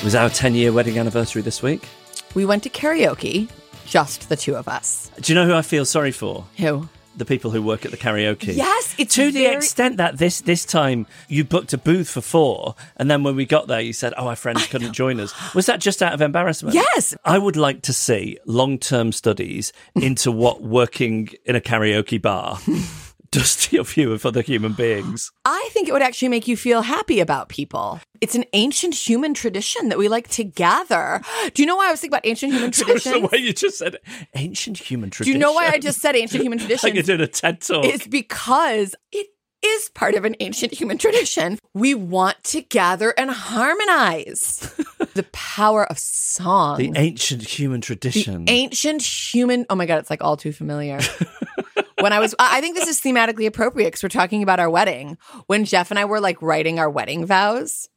It was our 10 year wedding anniversary this week. We went to karaoke, just the two of us. Do you know who I feel sorry for? Who? The people who work at the karaoke. Yes, it's to the extent that this this time you booked a booth for four, and then when we got there, you said, "Oh, our friends couldn't join us." Was that just out of embarrassment? Yes. I would like to see long term studies into what working in a karaoke bar does to your view of other human beings. I think it would actually make you feel happy about people. It's an ancient human tradition that we like to gather. Do you know why I was thinking about ancient human Just traditions? the way you just said ancient human tradition. Do you know why I just said ancient human tradition? like you're doing a TED talk? It's because it is part of an ancient human tradition. We want to gather and harmonize. the power of song. the ancient human The tradition. ancient human. Oh my God, it's like all too familiar. When I was, I I think this is thematically appropriate because we're talking about our wedding. When Jeff and I were like writing our wedding vows,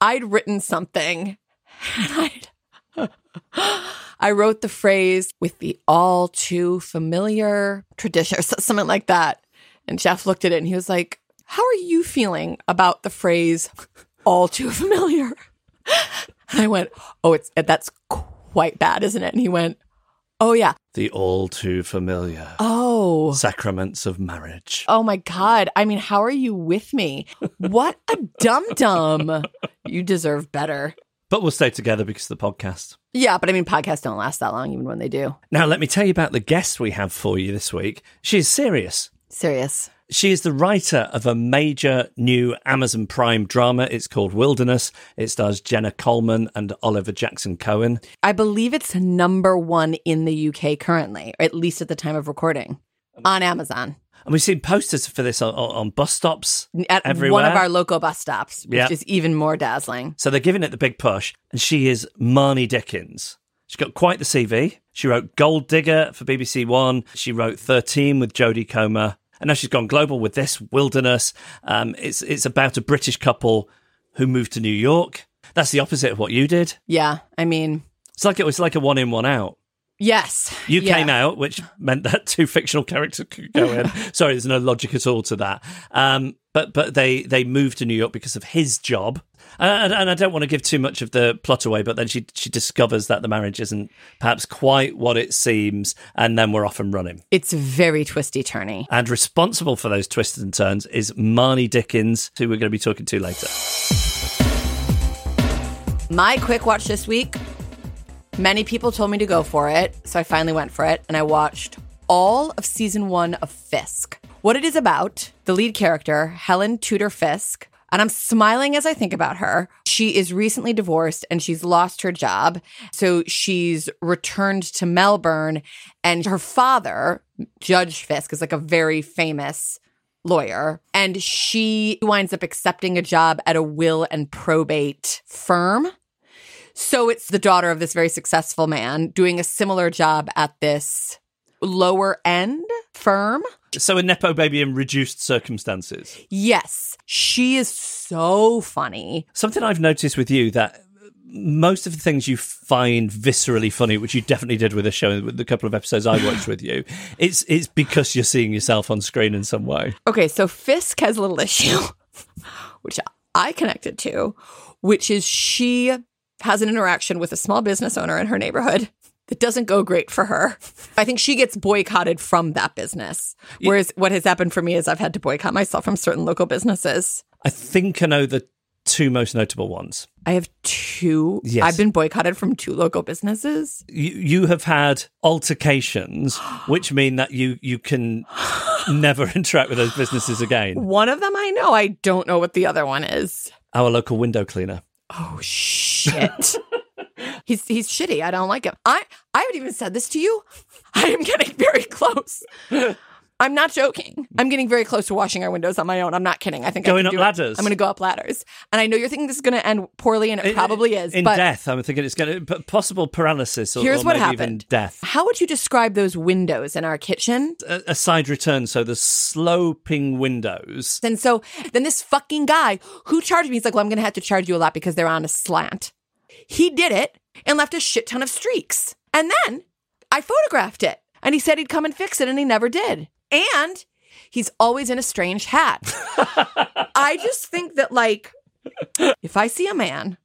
I'd written something and I'd, I wrote the phrase with the all too familiar tradition or something like that. And Jeff looked at it and he was like, How are you feeling about the phrase all too familiar? And I went, Oh, it's that's quite bad, isn't it? And he went, Oh yeah. The all too familiar Oh. sacraments of marriage. Oh my God. I mean, how are you with me? What a dum dum. You deserve better. But we'll stay together because of the podcast. Yeah, but I mean, podcasts don't last that long, even when they do. Now, let me tell you about the guest we have for you this week. She's serious. Serious. She is the writer of a major new Amazon Prime drama. It's called Wilderness. It stars Jenna Coleman and Oliver Jackson Cohen. I believe it's number one in the UK currently, or at least at the time of recording on Amazon. And we've seen posters for this on, on bus stops At everywhere. one of our local bus stops, which Yeah. is even more dazzling. So they're giving it the big push. And she is Marnie Dickens. She's got quite the CV. She wrote Gold Digger for BBC One. She wrote 13 with Jodie Comer. And now she's gone global with this Wilderness. Um, it's it's about a British couple who moved to New York. That's the opposite of what you did. Yeah, I mean, It's like it was like a one in, one out. yes. You Yeah. came out, which meant that two fictional characters could go in. Sorry, there's no logic at all to that. Um, but but they they moved to New York because of his job. And, and I don't want to give too much of the plot away, but then she she discovers that the marriage isn't perhaps quite what it seems, and then we're off and running. It's very twisty turny. And responsible for those twists and turns is Marnie Dickens, who we're going to be talking to later. My quick watch this week, many people told me to go for it, so I finally went for it and I watched all of season one of Fisk. What it is about, the lead character, Helen Tudor Fisk, and I'm smiling as I think about her. She is recently divorced and she's lost her job. So she's returned to Melbourne, and her father, Judge Fisk, is like a very famous lawyer and she winds up accepting a job at a will and probate firm. So it's the daughter of this very successful man doing a similar job at this lower end firm. So a nepo baby in reduced circumstances. Yes, she is so funny. Something I've noticed with you that most of the things you find viscerally funny, which you definitely did with the show, with the couple of episodes I watched with you, it's it's because you're seeing yourself on screen in some way. Okay, so Fisk has a little issue, which I connected to, which is she has an interaction with a small business owner in her neighborhood that doesn't go great for her. I think she gets boycotted from that business. Whereas what has happened for me is I've had to boycott myself from certain local businesses. I think I know the two most notable ones. I have two. Yes. I've been boycotted from two local businesses. You, you have had altercations, which mean that you you can never interact with those businesses again. One of them I know. I don't know what the other one is. Our local window cleaner. Oh, shit. He's he's shitty. I don't like him. I I haven't even said this to you. I am getting very close. I'm not joking. I'm getting very close to washing our windows on my own. I'm not kidding. I think I Going can up do it. ladders? I'm going to go up ladders, and I know you're thinking this is going to end poorly, and it, probably is. In but death, I'm thinking it's going to possible paralysis or, here's or what happened. death. How would you describe those windows in our kitchen? A, a side return, so the sloping windows. And so then this fucking guy who charged me, he's like, well, I'm going to have to charge you a lot because they're on a slant. He did it and left a shit ton of streaks. And then I photographed it and he said he'd come and fix it and he never did. And he's always in a strange hat. I just think that, like, if I see a man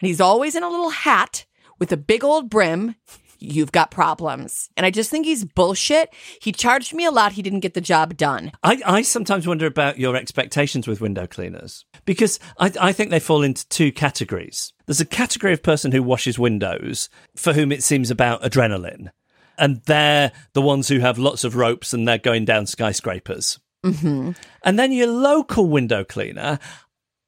and he's always in a little hat with a big old brim, you've got problems. And I just think he's bullshit. He charged me a lot. He didn't get the job done. I, I sometimes wonder about your expectations with window cleaners because I, I think they fall into two categories. There's a category of person who washes windows for whom it seems about adrenaline, and they're the ones who have lots of ropes and they're going down skyscrapers. Mm-hmm. And then your local window cleaner,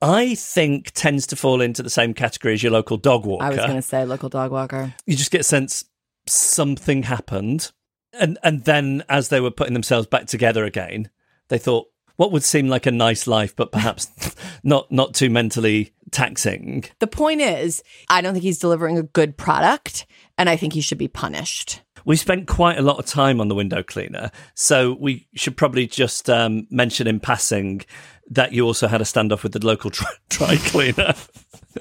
I think, tends to fall into the same category as your local dog walker. I was going to say local dog walker. you just get a sense something happened and and then as they were putting themselves back together again they thought what would seem like a nice life but perhaps not not too mentally taxing The point is, I don't think he's delivering a good product, and I think he should be punished. we spent quite a lot of time on the window cleaner so we should probably just um, mention in passing that you also had a standoff with the local dry, dry cleaner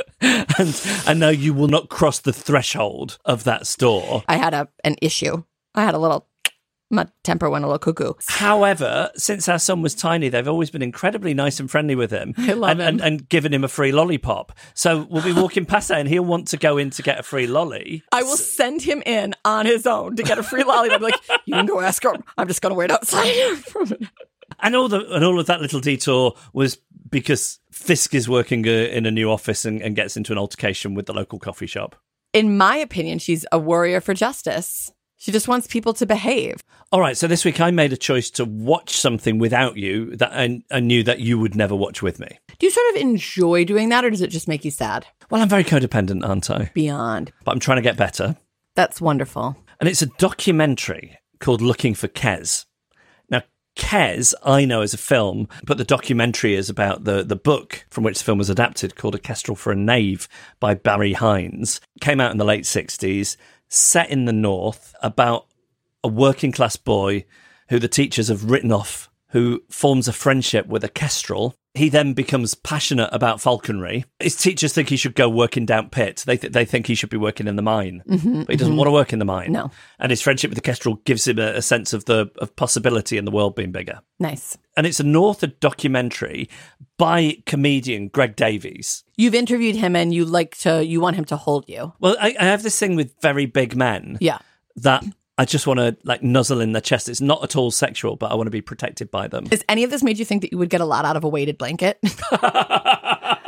and and now you will not cross the threshold of that store I had a an issue. I had a little. My temper went a little cuckoo. However, since our son was tiny, they've always been incredibly nice and friendly with him, I love and, him. And, and given him a free lollipop. So we'll be walking past that, and he'll want to go in to get a free lolly. I will send him in on his own to get a free lollipop. Like you can go ask her. I'm just going to wait outside. And all the and all of that little detour was because Fisk is working uh, in a new office and, and gets into an altercation with the local coffee shop. In my opinion, she's a warrior for justice. She just wants people to behave. All right, so this week I made a choice to watch something without you that I, I knew that you would never watch with me. Do you sort of enjoy doing that, or does it just make you sad? Well, I'm very codependent, aren't I? Beyond. But I'm trying to get better. That's wonderful. and it's a documentary called Looking for Kes. Kes, I know as a film, but the documentary is about the, the book from which the film was adapted called A Kestrel for a Knave by Barry Hines. Came out in the late 60s, set in the North, about a working class boy who the teachers have written off, who forms a friendship with a kestrel. He then becomes passionate about falconry. His teachers think he should go work in Down Pit. They, th- they think he should be working in the mine, mm-hmm, but he doesn't mm-hmm. want to work in the mine. No. And his friendship with the kestrel gives him a, a sense of the of possibility in the world being bigger. Nice. And it's an author documentary by comedian Greg Davies. You've interviewed him, and you like to. You want him to hold you. Well, I, I have this thing with very big men Yeah. that I just want to like nuzzle in their chest. It's not at all sexual, but I want to be protected by them. Has any of this made you think that you would get a lot out of a weighted blanket?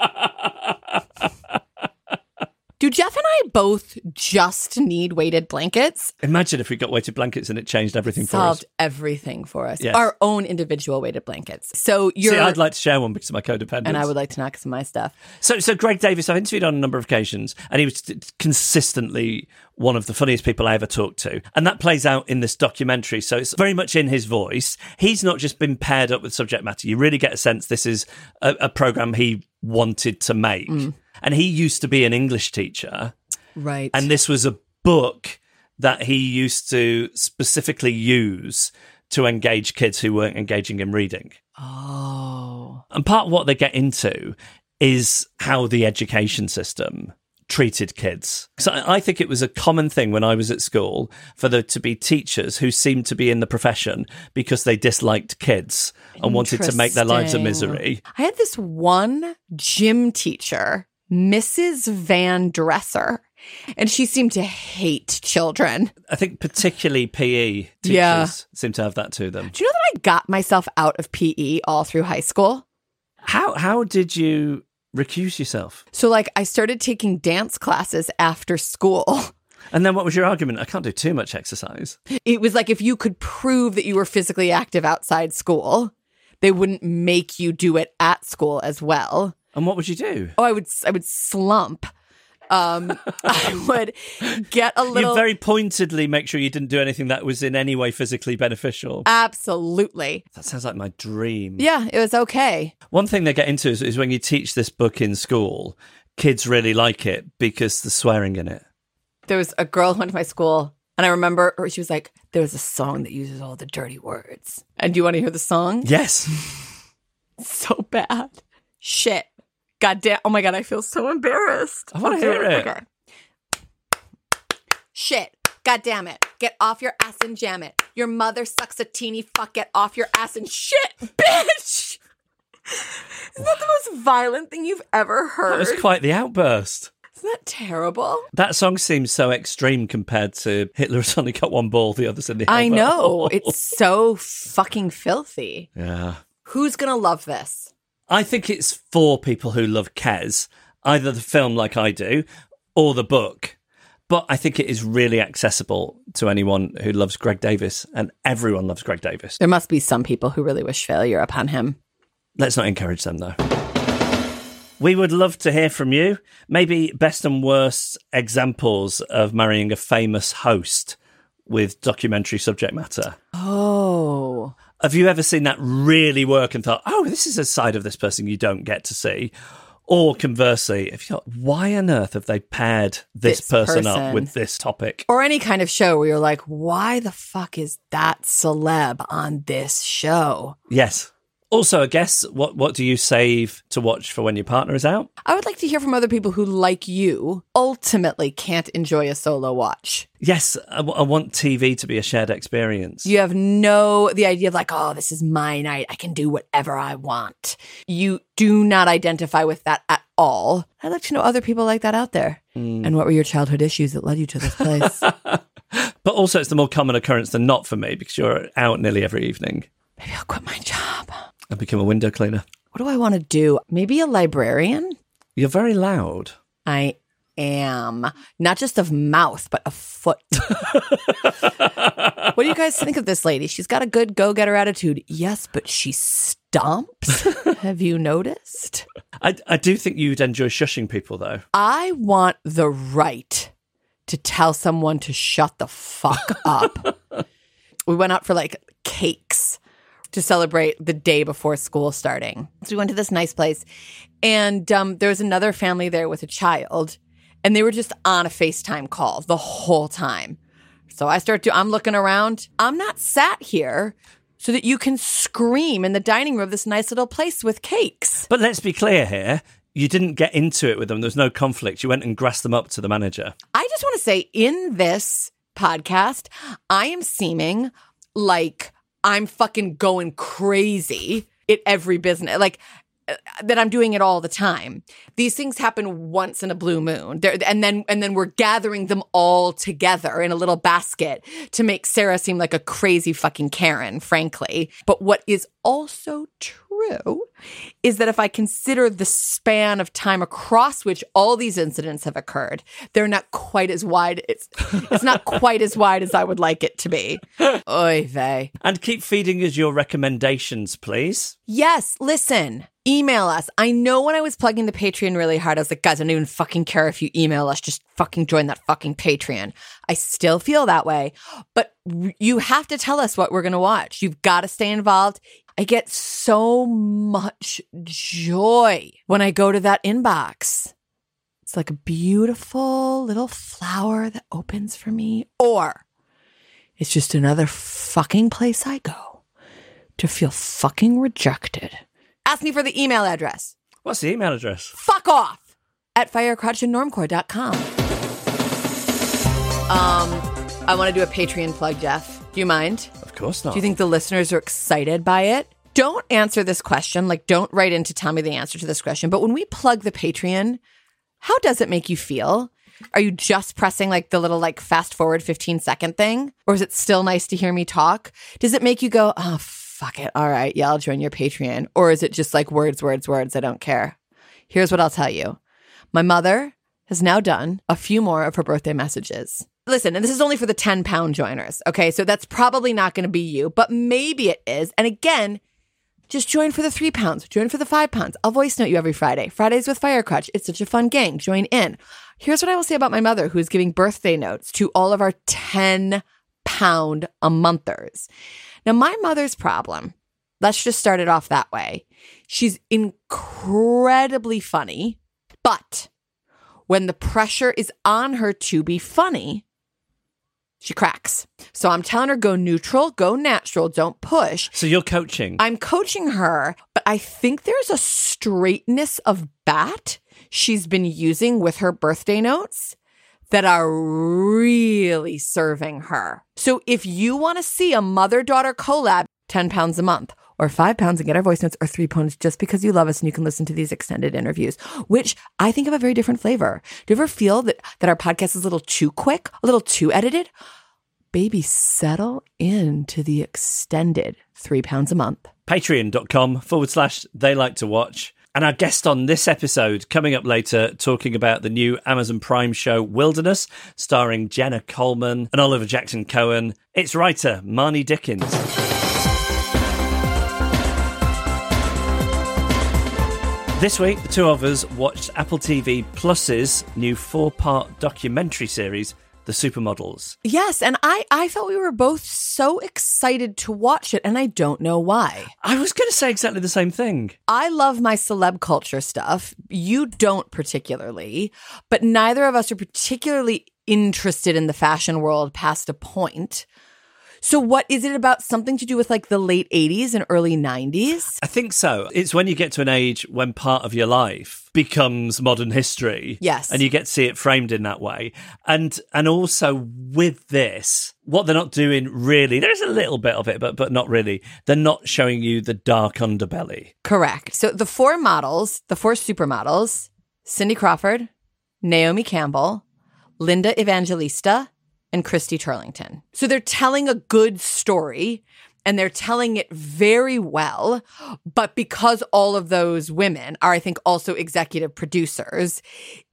Do Jeff and I both just need weighted blankets? Imagine if we got weighted blankets and it changed everything for us. Solved everything for us. Yes. Our own individual weighted blankets. So you're. See, I'd like to share one because of my codependence. and I would like to knock some of my stuff. So, so Greg Davies, I've interviewed on a number of occasions, and he was consistently one of the funniest people I ever talked to. And that plays out in this documentary. So it's very much in his voice. He's not just been paired up with subject matter. You really get a sense this is a, a program he wanted to make. Mm. And he used to be an English teacher, Right. and this was a book that he used to specifically use to engage kids who weren't engaging in reading. oh. And part of what they get into is how the education system treated kids. So I I think it was a common thing when I was at school for there to be teachers who seemed to be in the profession because they disliked kids and wanted to make their lives a misery. I had this one gym teacher, Mrs. Van Dresser, and she seemed to hate children. I think particularly PE teachers Yeah. seem to have that to them. Do you know that I got myself out of PE all through high school? How how did you recuse yourself? So, like, I started taking dance classes after school. And then what was your argument? I can't do too much exercise. It was like if you could prove that you were physically active outside school, they wouldn't make you do it at school as well. And what would you do? Oh, I would I would slump Um, I would get a little. You very pointedly make sure you didn't do anything that was in any way physically beneficial. Absolutely. that sounds like my dream. Yeah, it was okay. One thing they get into is, is when you teach this book in school, kids really like it because the swearing in it. There was a girl who went to my school, and I remember her, she was like, There's a song that uses all the dirty words. And do you want to hear the song? Yes. So bad. Shit. God damn. Oh my God, I feel so embarrassed. I wanna hear it. Okay. Shit. God damn it. Get off your ass and jam it. Your mother sucks a teeny fuck. Get off your ass and shit, bitch. Isn't that the most violent thing you've ever heard? That was quite the outburst. Isn't that terrible? That song seems so extreme compared to Hitler's only got one ball, the other's in the I elbow. know. It's so fucking filthy. Yeah. Who's going to love this? I think it's for people who love Kes, either the film like I do or the book. But I think it is really accessible to anyone who loves Greg Davies, and everyone loves Greg Davies. There must be some people who really wish failure upon him. Let's not encourage them, though. We would love to hear from you. Maybe best and worst examples of marrying a famous host with documentary subject matter. Oh. Have you ever seen that really work and thought, oh, this is a side of this person you don't get to see? Or conversely, if you thought, why on earth have they paired this, This person, up with this topic? Or any kind of show where you're like, why the fuck is that celeb on this show? Yes. Also, I guess, what, what do you save to watch for when your partner is out? I would like to hear from other people who, like you, ultimately can't enjoy a solo watch. Yes, I, w- I want TV to be a shared experience. You have no, the idea of like, oh, this is my night. I can do whatever I want. You do not identify with that at all. I'd like to know other people like that out there. Hmm. And what were your childhood issues that led you to this place? But also, it's the more common occurrence than not for me because you're out nearly every evening. Maybe I'll quit my job. I become a window cleaner. What do I want to do? Maybe a librarian? You're very loud. I am not just of mouth, but of foot. what do you guys think of this lady? She's got a good go getter attitude. Yes, but she stomps. Have you noticed? I, I do think you'd enjoy shushing people, though. I want the right to tell someone to shut the fuck up. we went out for like cakes to celebrate the day before school starting. So we went to this nice place, and um, there was another family there with a child, and they were just on a FaceTime call the whole time. So I start to, I'm looking around. I'm not sat here so that you can scream in the dining room of this nice little place with cakes. But let's be clear here. You didn't get into it with them. There was no conflict. You went and grassed them up to the manager. I just want to say in this podcast, I am seeming like I'm fucking going crazy at every business. Like, uh, that I'm doing it all the time. These things happen once in a blue moon. There, and then and then we're gathering them all together in a little basket to make Sara seem like a crazy fucking Karen, frankly. But what is also true is that if I consider the span of time across which all these incidents have occurred, they're not quite as wide. It's it's not quite as wide as I would like it to be. Oy vey. And keep feeding us your recommendations, please. Yes, listen. Email us. I know when I was plugging the Patreon really hard, I was like, guys, I don't even fucking care if you email us. Just fucking join that fucking Patreon. I still feel that way, but you have to tell us what we're going to watch. You've got to stay involved. I get so much joy when I go to that inbox. It's like a beautiful little flower that opens for me, or it's just another fucking place I go to feel fucking rejected. Ask me for the email address. What's the email address? Fuck off at firecrotchandnormcore.com. Um, I want to do a Patreon plug, Jeff. Do you mind? Of course not. Do you think the listeners are excited by it? Don't answer this question. Like, don't write in to tell me the answer to this question. But when we plug the Patreon, how does it make you feel? Are you just pressing like the little like fast forward 15 second thing? Or is it still nice to hear me talk? Does it make you go, oh, fuck it. All right. Yeah, I'll join your Patreon. Or is it just like words, words, words? I don't care. Here's what I'll tell you my mother has now done a few more of her birthday messages. Listen, and this is only for the 10 pound joiners. Okay. So that's probably not going to be you, but maybe it is. And again, Just join for the three pounds, join for the five pounds. I'll voice note you every Friday. Fridays with Firecrotch. It's such a fun gang. Join in. Here's what I will say about my mother, who is giving birthday notes to all of our 10 pound a monthers. Now, my mother's problem, let's just start it off that way. She's incredibly funny, but when the pressure is on her to be funny, she cracks. So I'm telling her go neutral, go natural, don't push. So you're coaching. I'm coaching her, but I think there's a straightness of bat she's been using with her birthday notes that are really serving her. So if you want to see a mother daughter collab, 10 pounds a month or five pounds and get our voice notes or three pounds just because you love us and you can listen to these extended interviews, which I think have a very different flavor. Do you ever feel that, that our podcast is a little too quick, a little too edited? Baby, settle into the extended three pounds a month. Patreon.com forward slash they like to watch. And our guest on this episode, coming up later, talking about the new Amazon Prime show Wilderness, starring Jenna Coleman and Oliver Jackson Cohen. It's writer Marnie Dickens. This week, the two of us watched Apple TV Plus's new four part documentary series, The Supermodels. Yes, and I I thought we were both so excited to watch it and I don't know why. I was going to say exactly the same thing. I love my celeb culture stuff. You don't particularly, but neither of us are particularly interested in the fashion world past a point. So what is it about something to do with like the late 80s and early 90s? I think so. It's when you get to an age when part of your life becomes modern history. Yes. And you get to see it framed in that way. And and also with this, what they're not doing really, there's a little bit of it, but but not really. They're not showing you the dark underbelly. Correct. So the four models, the four supermodels, Cindy Crawford, Naomi Campbell, Linda Evangelista, and Christy Turlington. So they're telling a good story and they're telling it very well. But because all of those women are, I think, also executive producers,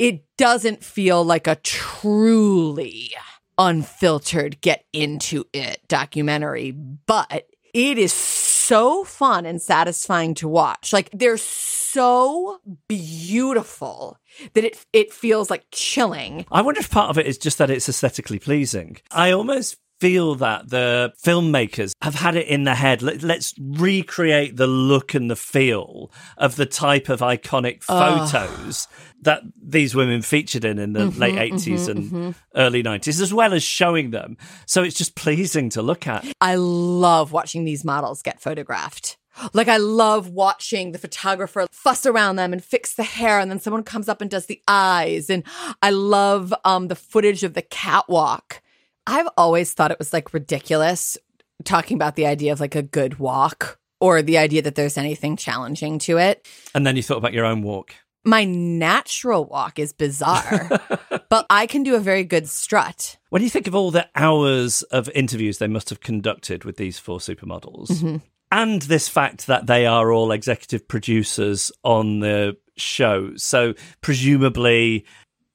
it doesn't feel like a truly unfiltered get into it documentary. But it is so fun and satisfying to watch. Like they're so beautiful that it it feels like chilling. I wonder if part of it is just that it's aesthetically pleasing. I almost feel that the filmmakers have had it in their head. Let, us recreate the look and the feel of the type of iconic photos that these women featured in in the mm-hmm, late mm-hmm, 80s and mm-hmm. early 90s, as well as showing them. So it's just pleasing to look at. I love watching these models get photographed. Like I love watching the photographer fuss around them and fix the hair and then someone comes up and does the eyes and I love um the footage of the catwalk. I've always thought it was like ridiculous talking about the idea of like a good walk or the idea that there's anything challenging to it. And then you thought about your own walk. My natural walk is bizarre, but I can do a very good strut. When you think of all the hours of interviews they must have conducted with these four supermodels, mm-hmm. and this fact that they are all executive producers on the show, so presumably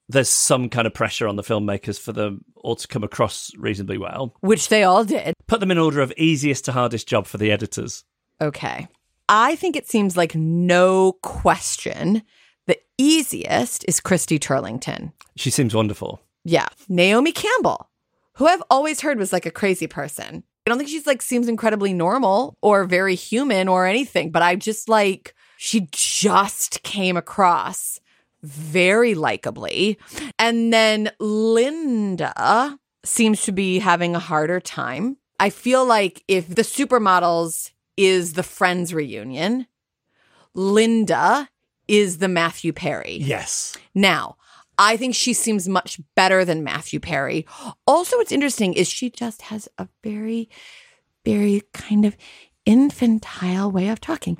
there's some kind of pressure on the filmmakers for them all to come across reasonably well. Which they all did. Put them in order of easiest to hardest job for the editors. Okay. I think it seems like no question the easiest is Christy Turlington. She seems wonderful. Yeah. Naomi Campbell, who I've always heard was like a crazy person. I don't think she's like seems incredibly normal or very human or anything, but I just like she just came across very likably. And then Linda seems to be having a harder time. I feel like if the supermodels is the Friends reunion, Linda is the Matthew Perry. Yes. Now, I think she seems much better than Matthew Perry. Also, what's interesting is she just has a very, very kind of infantile way of talking.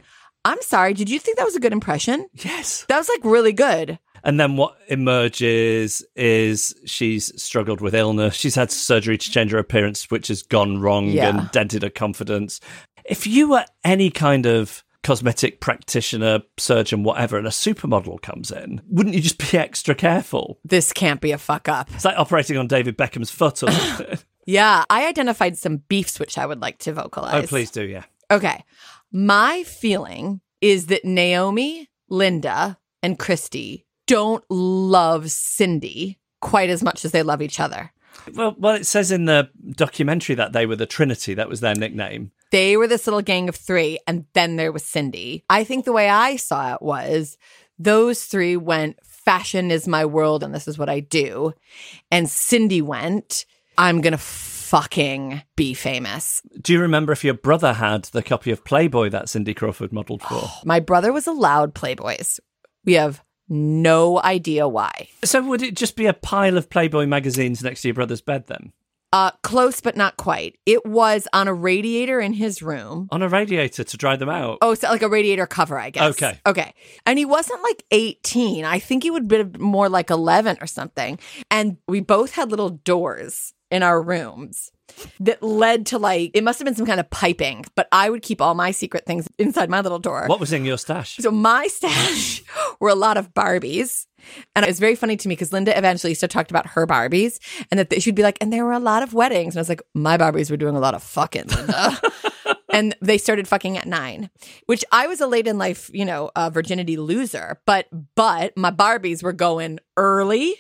I'm sorry, did you think that was a good impression? Yes. That was like really good. And then what emerges is she's struggled with illness. She's had surgery to change her appearance, which has gone wrong Yeah. and dented her confidence. If you were any kind of cosmetic practitioner, surgeon, whatever, and a supermodel comes in, wouldn't you just be extra careful? This can't be a fuck up. It's like operating on David Beckham's foot or something. Yeah, I identified some beefs which I would like to vocalize. oh, please do, yeah. Okay. My feeling is that Naomi, Linda, and Christy don't love Cindy quite as much as they love each other. Well, well, it says in the documentary that they were the Trinity. That was their nickname. They were this little gang of three, and then there was Cindy. I think the way I saw it was those three went, fashion is my world, and this is what I do. And Cindy went, I'm going to fucking be famous. Do you remember if your brother had the copy of Playboy that Cindy Crawford modeled for? My brother was allowed Playboys. We have no idea why. so would it just be a pile of Playboy magazines next to your brother's bed then? Uh, close, but not quite. It was on a radiator in his room. On a radiator to dry them out? Oh, so like a radiator cover, I guess. Okay. Okay. And he wasn't like 18. I think he would be more like 11 or something. And we both had little doors in our rooms that led to like, it must have been some kind of piping, but I would keep all my secret things inside my little door. What was in your stash? So my stash were a lot of Barbies. And it was very funny to me because Linda eventually used to talk about her Barbies and that she'd be like, and there were a lot of weddings. And I was like, my Barbies were doing a lot of fucking, Linda. and they started fucking at nine, which I was a late in life, you know, uh, virginity loser. But, but my Barbies were going early.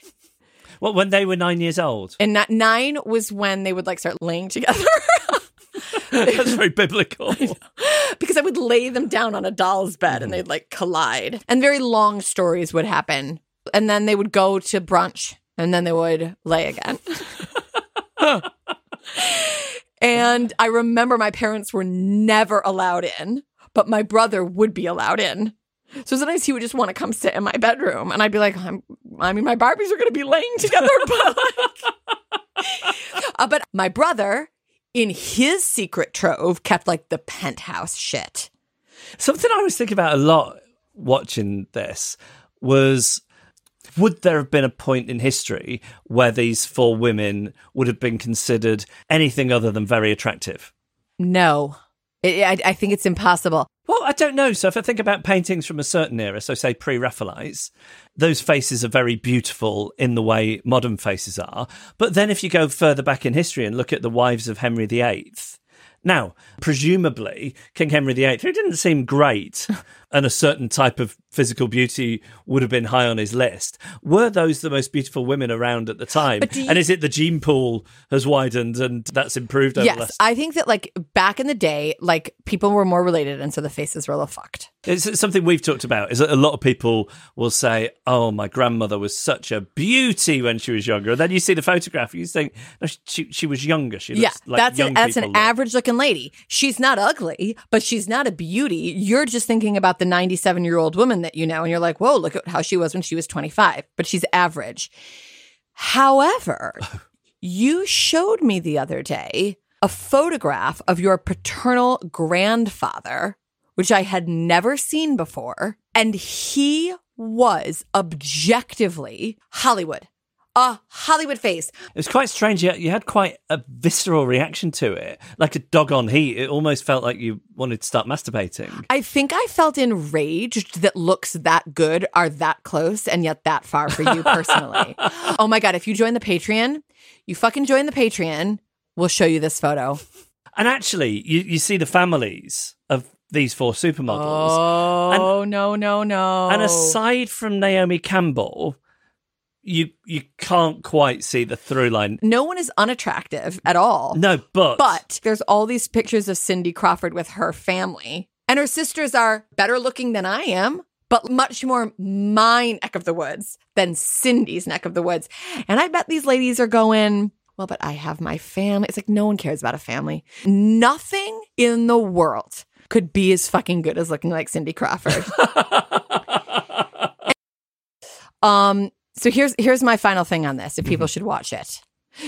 What, when they were nine years old? And that nine was when they would like start laying together. That's very biblical. because I would lay them down on a doll's bed and mm-hmm. they'd like collide. And very long stories would happen. And then they would go to brunch and then they would lay again. and I remember my parents were never allowed in, but my brother would be allowed in. So sometimes he would just want to come sit in my bedroom, and I'd be like, I'm, I mean, my Barbies are going to be laying together, but like, uh, but my brother, in his secret trove, kept like the penthouse shit. Something I was thinking about a lot watching this was would there have been a point in history where these four women would have been considered anything other than very attractive? No, it, I, I think it's impossible. Well, I don't know. So if I think about paintings from a certain era, so say pre-Raphaelites, those faces are very beautiful in the way modern faces are. But then if you go further back in history and look at the wives of Henry VIII, now, presumably, King Henry VIII, who didn't seem great, and a certain type of physical beauty would have been high on his list, were those the most beautiful women around at the time? you- and is it the gene pool has widened and that's improved over Yes, last? I think that like back in the day, like people were more related, and so the faces were a little fucked. It's something we've talked about. Is that a lot of people will say, "Oh, my grandmother was such a beauty when she was younger," and then you see the photograph, and you think, "No, she she was younger. She Yeah, looks like that's an, that's an look." average looking lady. She's not ugly, but she's not a beauty. You're just thinking about the 97 year old woman that you know, and you're like, whoa, look at how she was when she was 25, but she's average. However, you showed me the other day a photograph of your paternal grandfather, which I had never seen before, and he was objectively Hollywood. A Hollywood face. It was quite strange. You, had quite a visceral reaction to it, like a dog on heat. It almost felt like you wanted to start masturbating. I think I felt enraged that looks that good are that close and yet that far for you personally. oh my God. If you join the Patreon, you fucking join the Patreon, we'll show you this photo. And actually, you, you see the families of these four supermodels. Oh, no, no, no. And aside from Naomi Campbell, you you can't quite see the through line. no one is unattractive at all. No, but But there's all these pictures of Cindy Crawford with her family, and her sisters are better looking than I am, but much more my neck of the woods than Cindy's neck of the woods. And I bet these ladies are going, well, but I have my family. It's like no one cares about a family. Nothing in the world could be as fucking good as looking like Cindy Crawford. um, so here's here's my final thing on this. If people mm-hmm. should watch it.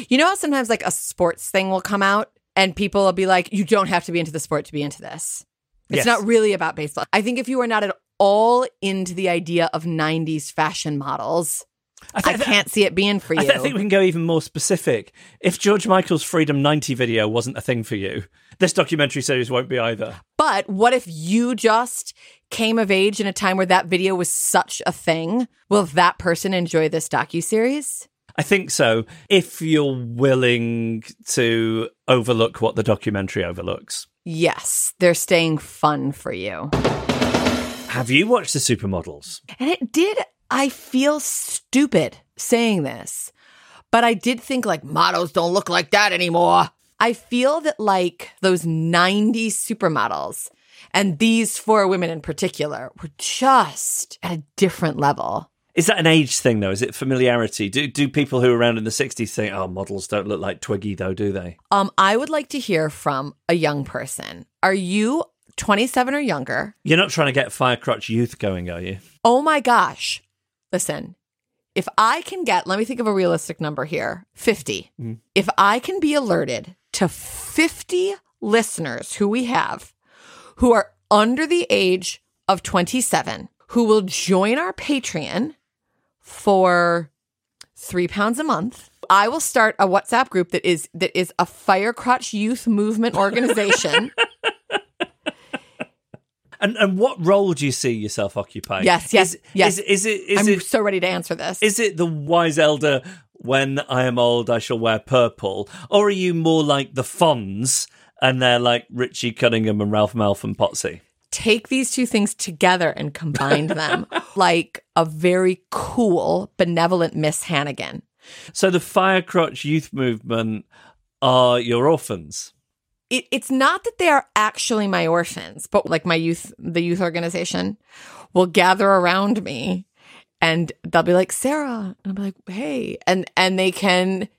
You know how sometimes like a sports thing will come out and people will be like, you don't have to be into the sport to be into this. It's Yes. not really about baseball. I think if you are not at all into the idea of 90s fashion models, I, th- can't see it being for you. I, th- I think we can go even more specific. If George Michael's Freedom 90 video wasn't a thing for you, this documentary series won't be either. but what if you just came of age in a time where that video was such a thing? Will that person enjoy this docu-series? I think so, if you're willing to overlook what the documentary overlooks. Yes, they're staying fun for you. Have you watched the supermodels? And it did, I feel stupid saying this, but I did think like models don't look like that anymore. I feel that like those 90s supermodels and these four women in particular were just at a different level. Is that an age thing though? Is it familiarity? Do do people who are around in the sixties think, "Oh, models don't look like Twiggy," though, do they? Um, I would like to hear from a young person. Are you 27 or younger? You're not trying to get Firecrotch Youth going, are you? Oh my gosh. Listen, if I can get, let me think of a realistic number here 50. Mm-hmm. If I can be alerted to 50 listeners who we have who are under the age of 27 who will join our Patreon for three pounds a month. I will start a WhatsApp group that is that is a Firecrotch Youth Movement organization. And and what role do you see yourself occupying? Yes, yes, is, yes. Is, is it is I'm it so ready to answer this. is it the wise elder? When I am old, I shall wear purple, or are you more like the Fonz, and they're like Richie Cunningham and Ralph Malph and Potsy? take these two things together and combine them like a very cool, benevolent Miss Hannigan. So the Firecrotch Youth Movement are your orphans. It, it's not that they are actually my orphans, but like my youth, the youth organization will gather around me and they'll be like, Sara, and I'll be like, hey, and, and they can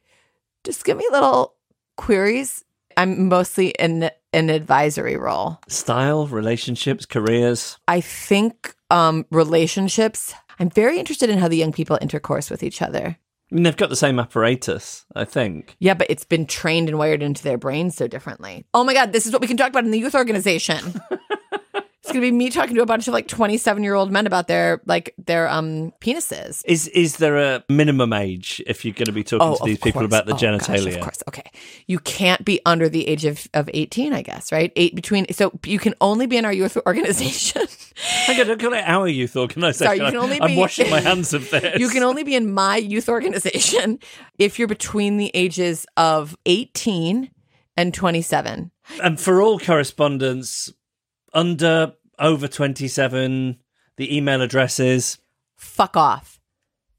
just give me little queries. I'm mostly in an advisory role. Style, relationships, careers. I think um, relationships. I'm very interested in how the young people intercourse with each other. I mean, they've got the same apparatus, I think. Yeah, but it's been trained and wired into their brains so differently. Oh my God, this is what we can talk about in the youth organization. it's gonna be me talking to a bunch of like 27 year old men about their like their um penises. Is is there a minimum age if you're going to be talking to these people course. about the Oh, gosh, genitalia? of course. Okay. You can't be under the age of, of 18, I guess, right? Eight between so you can only be in our youth organization. Don't call it our youth organisation. Sorry, you can only I'm be- washing my hands of this. You can only be in my youth organization if you're between the ages of 18 and 27. And for all correspondence under over 27, the email address is. Fuck off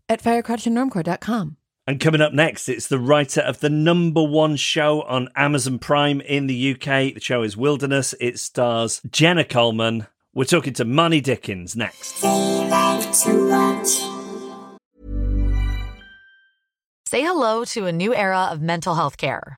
at firecrotchandnormcore.com. And coming up next, it's the writer of the number one show on Amazon Prime in the UK. The show is Wilderness. It stars Jenna Coleman. We're talking to Marnie Dickens next. Say hello to a new era of mental health care.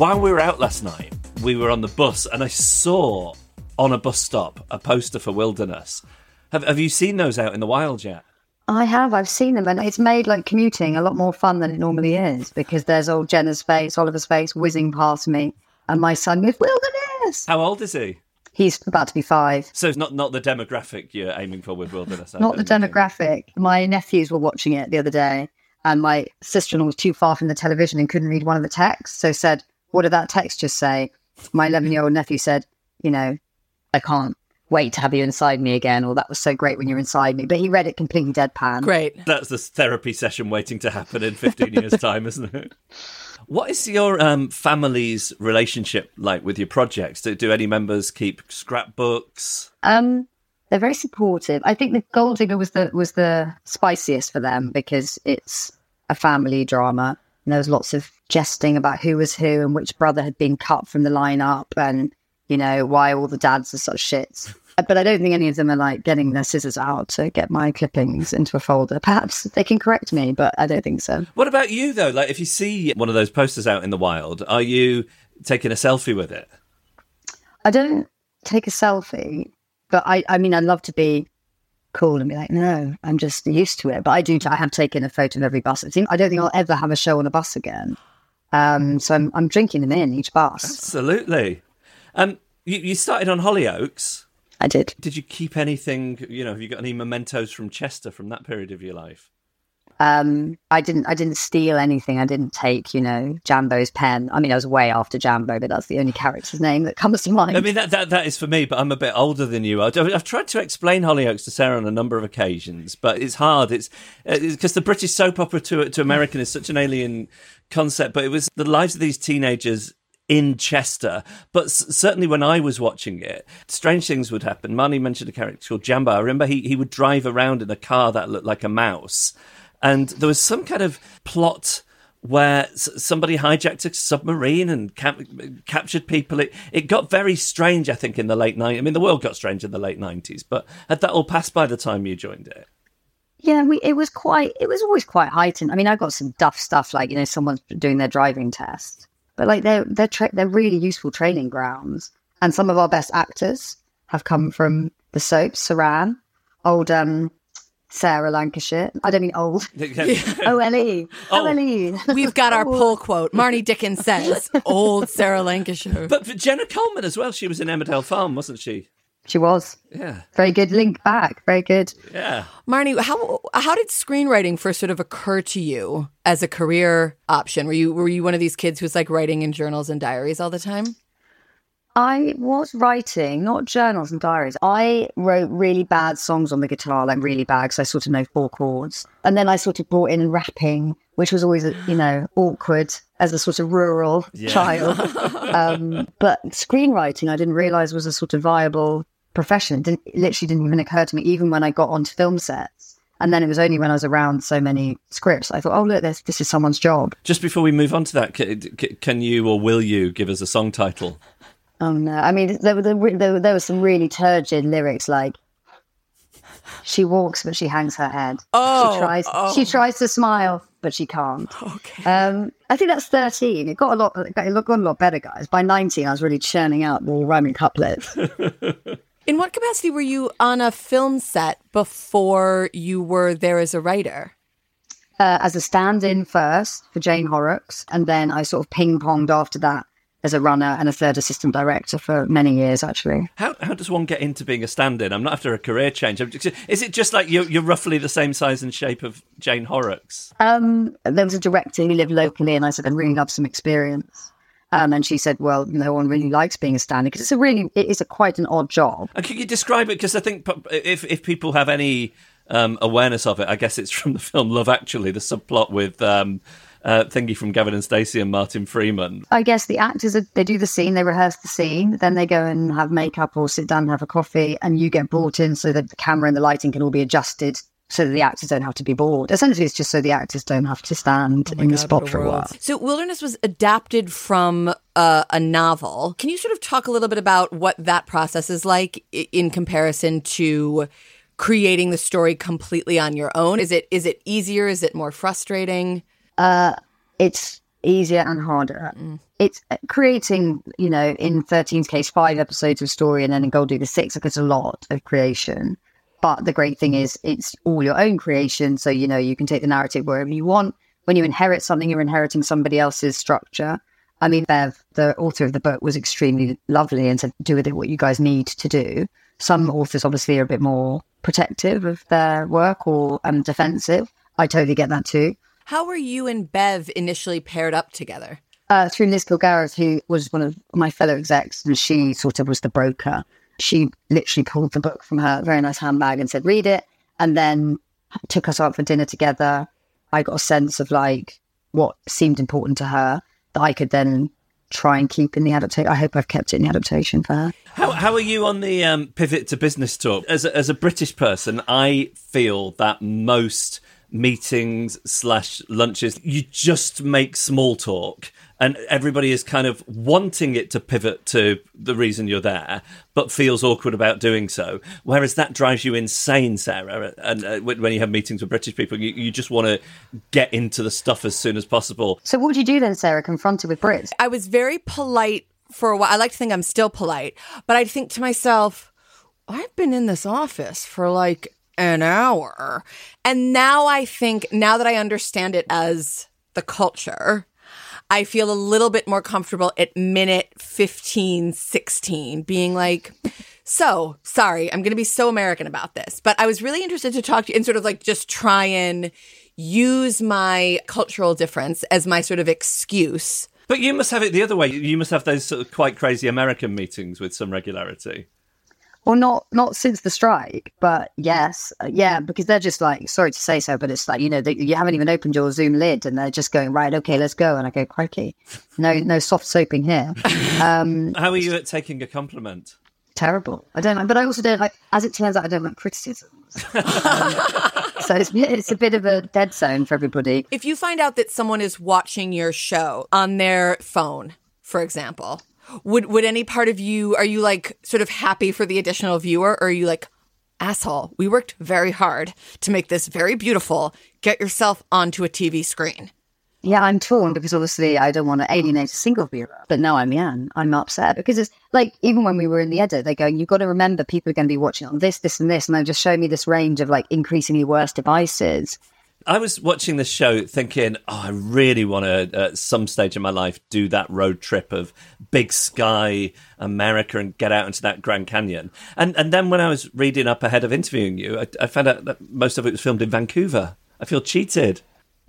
While we were out last night, we were on the bus and I saw on a bus stop a poster for Wilderness. Have, have you seen those out in the wild yet? I have. I've seen them, and it's made like commuting a lot more fun than it normally is because there's old Jenna's face, Oliver's face whizzing past me, and my son with wilderness. How old is he? He's about to be five. So it's not, not the demographic you're aiming for with Wilderness. Not the don't think. demographic. My nephews were watching it the other day, and my sister-in-law was too far from the television and couldn't read one of the texts, so said, "What did that text just say?" My eleven-year-old nephew said, "You know, I can't." Wait to have you inside me again, or that was so great when you're inside me. But he read it completely deadpan. Great. That's the therapy session waiting to happen in 15 years' time, isn't it? What is your um, family's relationship like with your projects? Do, do any members keep scrapbooks? Um, they're very supportive. I think the Gold Digger was the was the spiciest for them because it's a family drama. And there was lots of jesting about who was who and which brother had been cut from the lineup, and you know why all the dads are such shits. Uh, but I don't think any of them are like getting their scissors out to get my clippings into a folder. Perhaps they can correct me, but I don't think so. What about you though? Like, if you see one of those posters out in the wild, are you taking a selfie with it? I don't take a selfie, but I, I mean, I'd love to be cool and be like, no, I'm just used to it. But I do, I have taken a photo of every bus. I don't think I'll ever have a show on a bus again. Um, so I'm, I'm drinking them in each bus. Absolutely. Um, you, you started on Hollyoaks. I did. Did you keep anything? You know, have you got any mementos from Chester from that period of your life? Um, I didn't. I didn't steal anything. I didn't take, you know, Jambo's pen. I mean, I was way after Jambo, but that's the only character's name that comes to mind. I mean, that, that that is for me, but I'm a bit older than you. I've, I've tried to explain Hollyoaks to Sarah on a number of occasions, but it's hard. It's because the British soap opera to to American is such an alien concept. But it was the lives of these teenagers in Chester. But s- certainly when I was watching it, strange things would happen. Marnie mentioned a character called Jambo. I remember he, he would drive around in a car that looked like a mouse. And there was some kind of plot where somebody hijacked a submarine and cap- captured people. It, it got very strange, I think, in the late 90s. I mean, the world got strange in the late 90s, but had that all passed by the time you joined it? Yeah, we, it was quite. It was always quite heightened. I mean, I got some duff stuff like you know someone's doing their driving test, but like they're they're tra- they're really useful training grounds. And some of our best actors have come from the soaps. Saran, old um, Sarah Lancashire. I don't mean old. O L E. Oh. O L E. We've got our oh. pull quote. Marnie Dickens says, "Old Sarah Lancashire." But for Jenna Coleman as well, she was in Emmerdale Farm, wasn't she? She was Yeah, very good link back. Very good. yeah. Marnie, how how did screenwriting first sort of occur to you as a career option? Were you were you one of these kids who's like writing in journals and diaries all the time? I was writing, not journals and diaries. I wrote really bad songs on the guitar, like really bad, because I sort of know four chords. And then I sort of brought in rapping, which was always, you know, awkward as a sort of rural child. um, but screenwriting, I didn't realize was a sort of viable profession. It, didn't, it literally didn't even occur to me, even when I got onto film sets. And then it was only when I was around so many scripts, I thought, oh, look, this, this is someone's job. Just before we move on to that, c- c- can you or will you give us a song title? Oh no! I mean, there were there, were- there, there were some really turgid lyrics, like "She walks, but she hangs her head. Oh, she tries, she tries to smile, but she can't." Okay. Um, I think that's thirteen. It got a lot. It got it got a lot better, guys. By nineteen, I was really churning out the rhyming couplets. In what capacity were you on a film set before you were there as a writer? uh, as a stand-in first for Jane Horrocks, and then I sort of ping-ponged after that as a runner and a third assistant director for many years, actually. How how does one get into being a stand-in? I'm not after a career change. Just- Is it just like you're, you're roughly the same size and shape of Jane Horrocks? Um, there was a director who lived locally, and I said, I'd really love some experience. Um, and she said, well, no one really likes being a stand-in because it's a really, it is a quite an odd job. And can you describe it? Because I think if if people have any um, awareness of it, I guess it's from the film Love Actually, the subplot with um, uh, thingy from Gavin and Stacey and Martin Freeman. I guess the actors, are- they do the scene, they rehearse the scene, then they go and have makeup or sit down and have a coffee, and you get brought in so that the camera and the lighting can all be adjusted so that the actors don't have to be bored. Essentially, it's just so the actors don't have to stand in the spot for a while. So, Wilderness was adapted from uh, a novel. Can you sort of talk a little bit about what that process is like in comparison to creating the story completely on your own? Is it is it easier? Is it more frustrating? It's easier and harder. It's uh, creating, you know, in 13's case, five episodes of story and then in Gold Digger six, like it's a lot of creation. But the great thing is it's all your own creation. So, you know, you can take the narrative wherever you want. When you inherit something, you're inheriting somebody else's structure. I mean, Bev, the author of the book, was extremely lovely and said, do with it what you guys need to do. Some authors obviously are a bit more protective of their work or um, defensive. I totally get that too. How were you and Bev initially paired up together? uh, through Liz Kilgarriff, who was one of my fellow execs, and she sort of was the broker. She literally pulled the book from her very nice handbag and said, "Read it," and then took us out for dinner together. I got a sense of like what seemed important to her that I could then try and keep in the adaptation. I hope I've kept it in the adaptation for her. How how are you on the um, pivot to business talk? As a, as a British person, I feel that most meetings slash lunches, you just make small talk and everybody is kind of wanting it to pivot to the reason you're there, but feels awkward about doing so. Whereas that drives you insane, Sarah. And uh, when you have meetings with British people, you, you just want to get into the stuff as soon as possible. So, what would you do then, Sarah, confronted with Brits? I was very polite for a while. I like to think I'm still polite, but I'd think to myself, I've been in this office for like an hour. And now I think, now that I understand it as the culture, I feel a little bit more comfortable at minute 15, 16, being like, so sorry, I'm going to be so American about this. But I was really interested to talk to you and sort of like just try and use my cultural difference as my sort of excuse. But you must have it the other way. You must have those sort of quite crazy American meetings with some regularity. Well, not not since the strike, but yes, yeah, because they're just like, sorry to say so, but it's like you know, they, you haven't even opened your Zoom lid, and they're just going right, okay, let's go, and I go, crikey, no, no soft soaping here. Um, How are you at taking a compliment? Terrible. I don't, like, but I also don't like. As it turns out, I don't like criticisms. um, so it's, it's a bit of a dead zone for everybody. If you find out that someone is watching your show on their phone, for example, would would any part of you are you like sort of happy for the additional viewer or are you like asshole we worked very hard to make this very beautiful. Get yourself onto a tv screen. Yeah i'm torn because obviously i don't want to alienate a single viewer but now i'm yeah i'm upset because it's like even when we were in the edit they're going you've got to remember people are going to be watching on this this and this and they're just showing me this range of like increasingly worse devices I was watching this show thinking, oh, I really want to, uh, at some stage in my life, do that road trip of big sky America and get out into that Grand Canyon. And and then when I was reading up ahead of interviewing you, I, I found out that most of it was filmed in Vancouver. I feel cheated.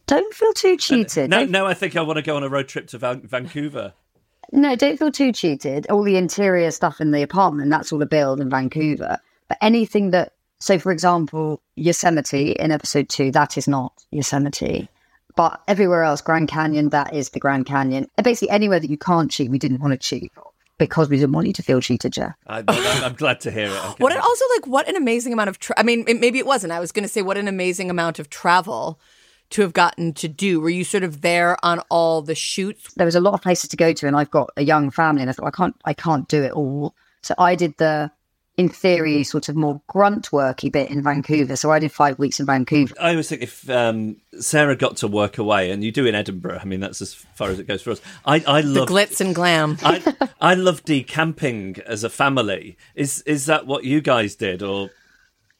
Don't feel too cheated. no, no, I think I want to go on a road trip to Van- Vancouver. No, don't feel too cheated. All the interior stuff in the apartment, that's all a build in Vancouver. But anything that so, for example, Yosemite in episode two, that is not Yosemite. But everywhere else, Grand Canyon, that is the Grand Canyon. And basically, anywhere that you can't cheat, we didn't want to cheat because we didn't want you to feel cheated, Jeff. I, am glad to hear it. Okay. What also like what an amazing amount of. Tra- I mean, maybe it wasn't. I was going to say what an amazing amount of travel to have gotten to do. Were you sort of there on all the shoots? There was a lot of places to go to, and I've got a young family, and I thought I can't, I can't do it all. So I did the in theory, sort of more grunt worky bit in Vancouver. So I did five weeks in Vancouver. I always think if um, Sarah got to work away, and you do in Edinburgh, I mean, that's as far as it goes for us. I, I love the glitz and glam. I, I love decamping as a family. Is is that what you guys did, or?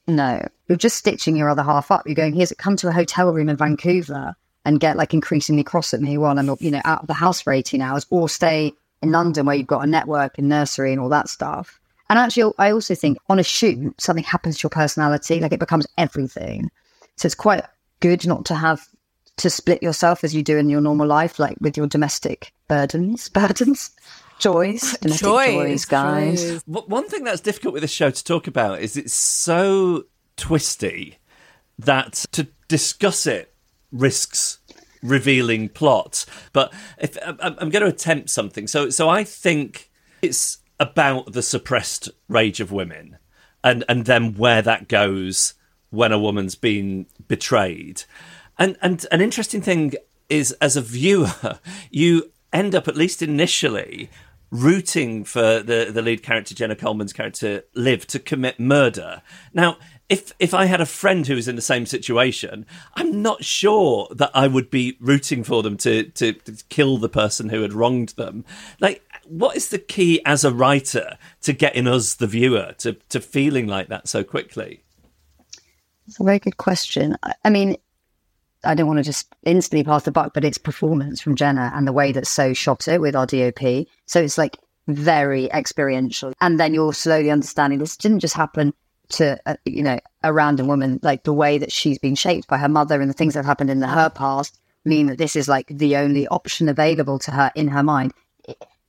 No, you're just stitching your other half up. You're going, here's it, come to a hotel room in Vancouver and get like increasingly cross at me while I'm, you know, out of the house for 18 hours, or stay in London where you've got a network and nursery and all that stuff. And actually, I also think on a shoot, something happens to your personality, like it becomes everything. So it's quite good not to have to split yourself as you do in your normal life, like with your domestic burdens, burdens, joys, domestic joys, joys guys. Joys. One thing that's difficult with this show to talk about is it's so twisty that to discuss it risks revealing plot. But if I'm going to attempt something, so so I think it's about the suppressed rage of women and and then where that goes when a woman's been betrayed. And and an interesting thing is as a viewer, you end up at least initially rooting for the the lead character Jenna Coleman's character Liv to commit murder. Now, if if I had a friend who was in the same situation, I'm not sure that I would be rooting for them to, to, to kill the person who had wronged them. Like what is the key as a writer to getting us, the viewer, to, to feeling like that so quickly? It's a very good question. I, I mean, I don't want to just instantly pass the buck, but it's performance from Jenna and the way that So shot it with our DOP. So it's like very experiential. And then you're slowly understanding this didn't just happen to, uh, you know, a random woman, like the way that she's been shaped by her mother and the things that have happened in her past mean that this is like the only option available to her in her mind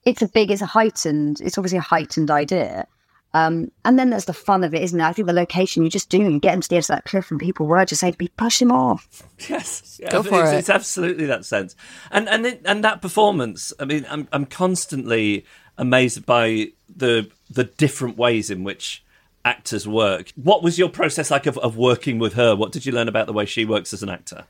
it's a big, it's a heightened, it's obviously a heightened idea. Um, and then there's the fun of it, isn't it? I think the location you just do, you get them to the edge of that cliff, and people were just saying, "Be push him off." Yes, yeah, go for it's, it. It's absolutely that sense, and and it, and that performance. I mean, I'm I'm constantly amazed by the the different ways in which actors work. What was your process like of, of working with her? What did you learn about the way she works as an actor?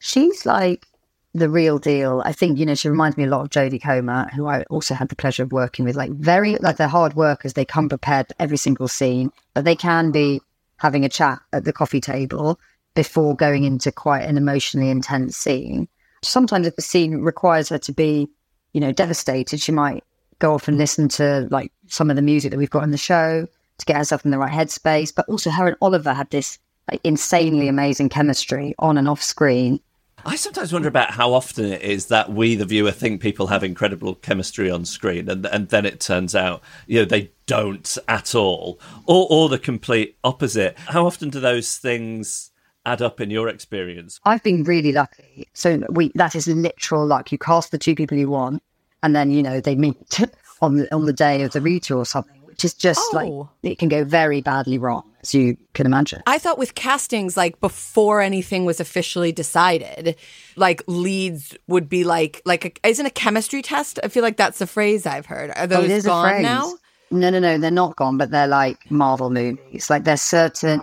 She's like the real deal. I think, you know, she reminds me a lot of Jodie Comer, who I also had the pleasure of working with. Like, very, like, they're hard workers. They come prepared every single scene, but they can be having a chat at the coffee table before going into quite an emotionally intense scene. Sometimes, if the scene requires her to be, you know, devastated, she might go off and listen to like some of the music that we've got in the show to get herself in the right headspace. But also, her and Oliver had this like, insanely amazing chemistry on and off screen I sometimes wonder about how often it is that we, the viewer, think people have incredible chemistry on screen, and and then it turns out you know they don't at all, or or the complete opposite. How often do those things add up in your experience? I've been really lucky. So we that is literal luck. You cast the two people you want, and then you know they meet on the on the day of the read or something which is just Oh. like it can go very badly wrong, as you can imagine. I thought with castings, like before anything was officially decided, like leads would be like like a, isn't a chemistry test? I feel like that's the phrase I've heard. Are Oh, those it is a gone now? No, no, no, they're not gone, but they're like Marvel movies. Like there's certain.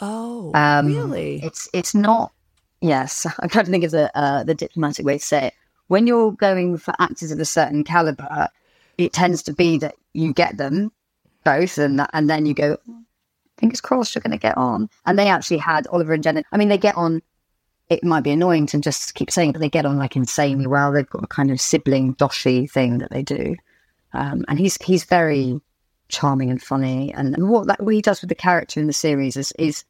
Oh, Um, really? It's it's not. Yes, I'm trying to think of the uh, the diplomatic way to say it. When you're going for actors of a certain caliber, it tends to be that you get them both, and that, and then you go, fingers crossed, you're going to get on. And they actually had Oliver and Jenna. I mean, they get on. It might be annoying to just keep saying, but they get on like insanely well. They've got a kind of sibling doshy thing that they do, um, and he's he's very charming and funny. And what that what he does with the character in the series is is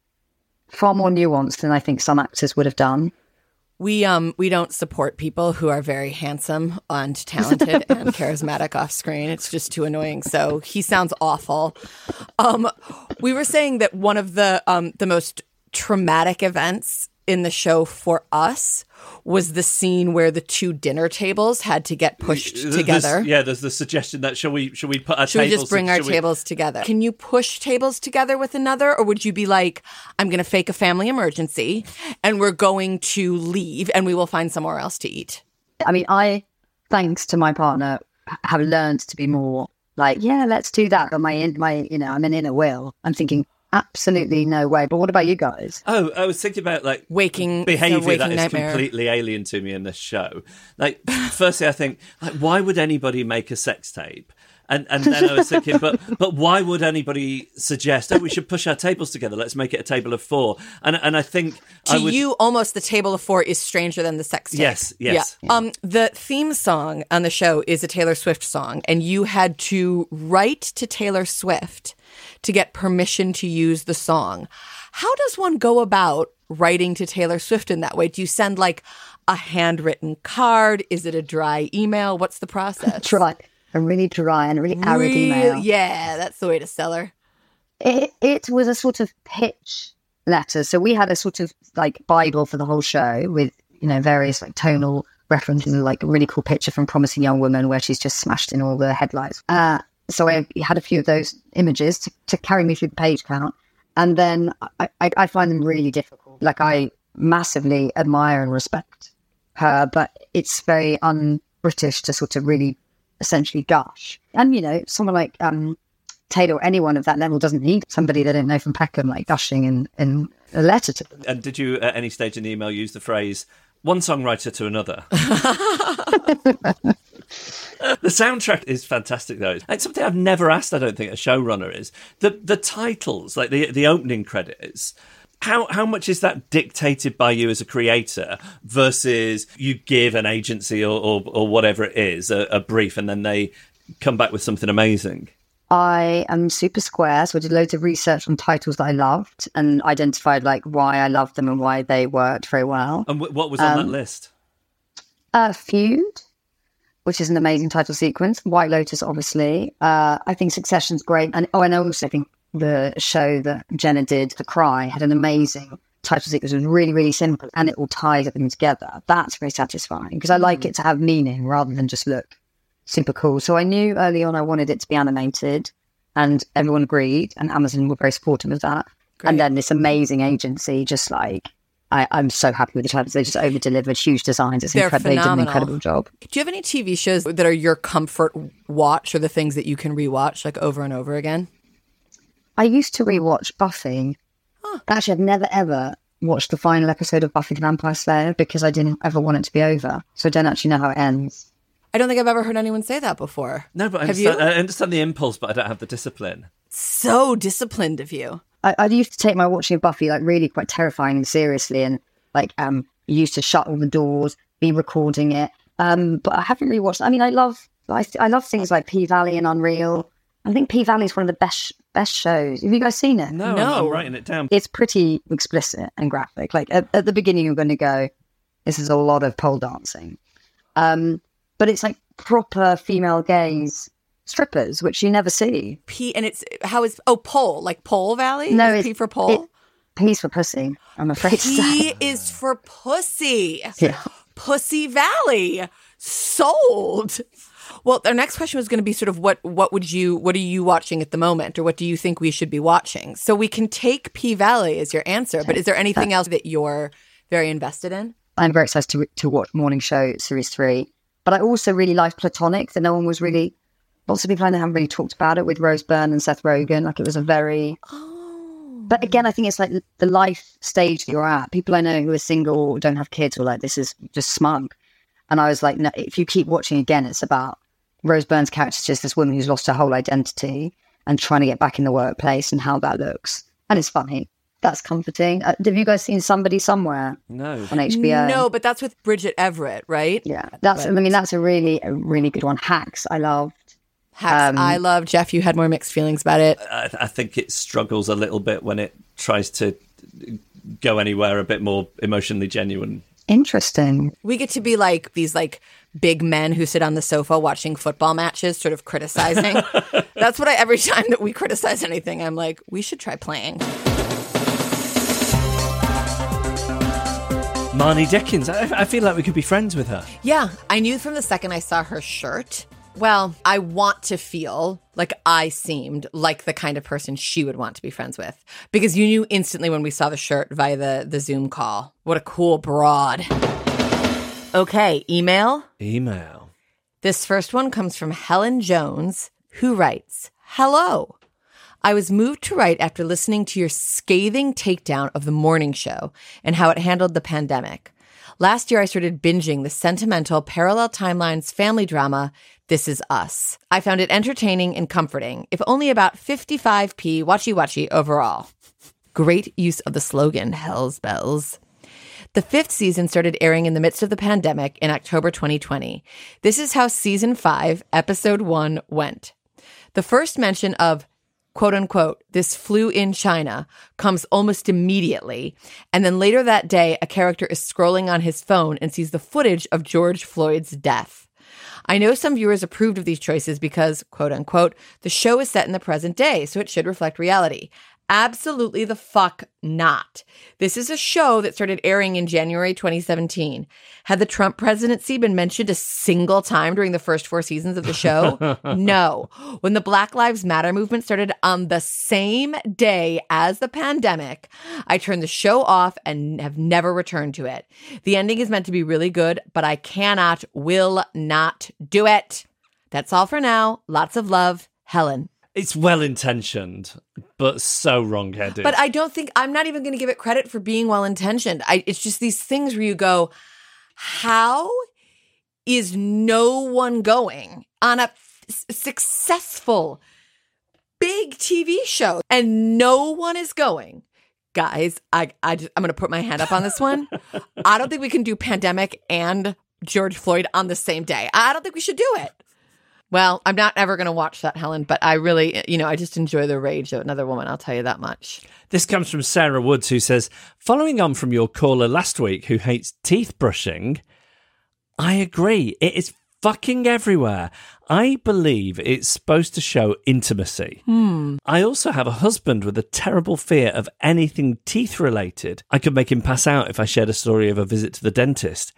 far more nuanced than I think some actors would have done. We um we don't support people who are very handsome and talented and charismatic off screen. It's just too annoying. So he sounds awful. Um we were saying that one of the um the most traumatic events in the show for us was the scene where the two dinner tables had to get pushed There's- together. yeah, there's the suggestion that shall we shall we put our tables together? Should we just bring our shall we- tables together? Can you push tables together with another, or would you be like, I'm going to fake a family emergency and we're going to leave and we will find somewhere else to eat? I mean, I, thanks to my partner, have learned to be more like, yeah, let's do that. But my, in- my, you know, I'm an inner will. I'm thinking, absolutely no way. But what about you guys? Oh, I was thinking about like Waking- behavior waking that is nightmare. completely alien to me in this show. Like, firstly, I think like, why would anybody make a sex tape? And and then I was thinking, but but why would anybody suggest? Oh, we should push our tables together. Let's make it a table of four. And and I think To I would. you, almost the table of four is stranger than the sex tape. Yes, yes. Yeah. Um, the theme song on the show is a Taylor Swift song, and you had to write to Taylor Swift to get permission to use the song. How does one go about writing to Taylor Swift in that way? Do you send like a handwritten card? Is it a dry email? What's the process? Dry, a really dry and a really arid Real- email. Yeah, that's the way to sell her. It, it was a sort of pitch letter. So we had a sort of like Bible for the whole show with, you know, various like tonal references, like a really cool picture from Promising Young Woman where she's just smashed in all the headlights. Uh, so I had a few of those images to, to carry me through the page count. And then I, I, I find them really difficult. Like I massively admire and respect her, but it's very un British to sort of really essentially gush. And, you know, someone like um, Taylor or anyone of that level doesn't need somebody they don't know from Peckham like gushing in, in a letter to them. and did you at any stage in the email use the phrase one songwriter to another? the soundtrack is fantastic though. It's something I've never asked. I don't think a showrunner is the the titles, like the the opening credits. How how much is that dictated by you as a creator versus you give an agency or or, or whatever it is a, a brief and then they come back with something amazing? I am super square, so I did loads of research on titles that I loved and identified like why I loved them and why they worked very well. And w- what was on that list? Uh, Feud, which is an amazing title sequence. White Lotus, obviously. Uh, I think Succession's great. And oh, and I also think the show that Jenna did, The Cry, had an amazing title sequence. It was really, really simple and it all ties everything together. That's very satisfying because I like it to have meaning rather than just look super cool. So I knew early on I wanted it to be animated and everyone agreed and Amazon were very supportive of that. And then this amazing agency just like I, I'm so happy with the titles. They just over delivered huge designs. It's They're incredible. They did an incredible job. Do you have any TV shows that are your comfort watch or the things that you can rewatch like over and over again? I used to rewatch Buffy. Actually, I've never ever watched the final episode of Buffy the Vampire Slayer because I didn't ever want it to be over. So I don't actually know how it ends. I don't think I've ever heard anyone say that before. No, but I understand. I understand the impulse, but I don't have the discipline. So disciplined of you. I, I used to take my watching of Buffy like really quite terrifying and seriously, and like um, used to shut all the doors, be recording it. Um, but I haven't really watched. I mean, I love I, I love things like P Valley and Unreal. I think P Valley is one of the best best shows. Have you guys seen it? No, I'm- I'm, writing it down. It's pretty explicit and graphic. Like at, at the beginning, you're going to go, "This is a lot of pole dancing," um, but it's like proper female gaze strippers, which you never see. P and it's how is oh pole like pole valley? No, Is it's P for pole. it- Peace for pussy. I'm afraid. P is for pussy. Yeah. Pussy Valley. Sold. Well, our next question was going to be sort of what what would you what are you watching at the moment or what do you think we should be watching? So we can take P Valley as your answer, but is there anything else that you're very invested in? I'm very excited to, to watch Morning Show Series 3. But I also really liked Platonic, that no one was really, lots of people I know haven't really talked about it with Rose Byrne and Seth Rogen. Like it was a very. Oh. But again, I think it's like the life stage that you're at. People I know who are single or don't have kids were like, this is just smug. And I was like, no, if you keep watching again, it's about Rose Byrne's character is just this woman who's lost her whole identity and trying to get back in the workplace and how that looks. And it's funny. That's comforting. Uh, have you guys seen Somebody Somewhere No. on HBO? No, but that's with Bridget Everett, right? Yeah, that's. I mean, that's a really, a really good one. Hacks, I loved. Hacks. Um, I love Jeff. You had more mixed feelings about it. I, I think it struggles a little bit when it tries to go anywhere a bit more emotionally genuine. Interesting. We get to be like these like big men who sit on the sofa watching football matches, sort of criticizing. That's what I every time that we criticize anything, I'm like, we should try playing. Marnie Dickens. I, I feel like we could be friends with her. Yeah, I knew from the second I saw her shirt. Well, I want to feel like I seemed like the kind of person she would want to be friends with because you knew instantly when we saw the shirt via the the Zoom call. What a cool broad. Okay, email. Email. This first one comes from Helen Jones, who writes Hello. I was moved to write after listening to your scathing takedown of the morning show and how it handled the pandemic. Last year, I started binging the sentimental parallel timelines family drama, This Is Us. I found it entertaining and comforting, if only about 55p watchy watchy overall. Great use of the slogan, Hell's Bells. The fifth season started airing in the midst of the pandemic in October 2020. This is how season five, episode one went. The first mention of quote unquote, this flu in China comes almost immediately. And then later that day, a character is scrolling on his phone and sees the footage of George Floyd's death. I know some viewers approved of these choices because, quote unquote, the show is set in the present day, so it should reflect reality. Absolutely the fuck not. This is a show that started airing in January 2017. Had the Trump presidency been mentioned a single time during the first four seasons of the show? no. When the Black Lives Matter movement started on the same day as the pandemic, I turned the show off and have never returned to it. The ending is meant to be really good, but I cannot, will not do it. That's all for now. Lots of love, Helen. It's well intentioned, but so wrong headed. But I don't think I'm not even going to give it credit for being well intentioned. It's just these things where you go, how is no one going on a f- successful big TV show and no one is going? Guys, I I just, I'm going to put my hand up on this one. I don't think we can do pandemic and George Floyd on the same day. I don't think we should do it. Well, I'm not ever going to watch that, Helen, but I really, you know, I just enjoy the rage of another woman. I'll tell you that much. This comes from Sarah Woods, who says, Following on from your caller last week who hates teeth brushing, I agree. It is fucking everywhere. I believe it's supposed to show intimacy. Hmm. I also have a husband with a terrible fear of anything teeth related. I could make him pass out if I shared a story of a visit to the dentist.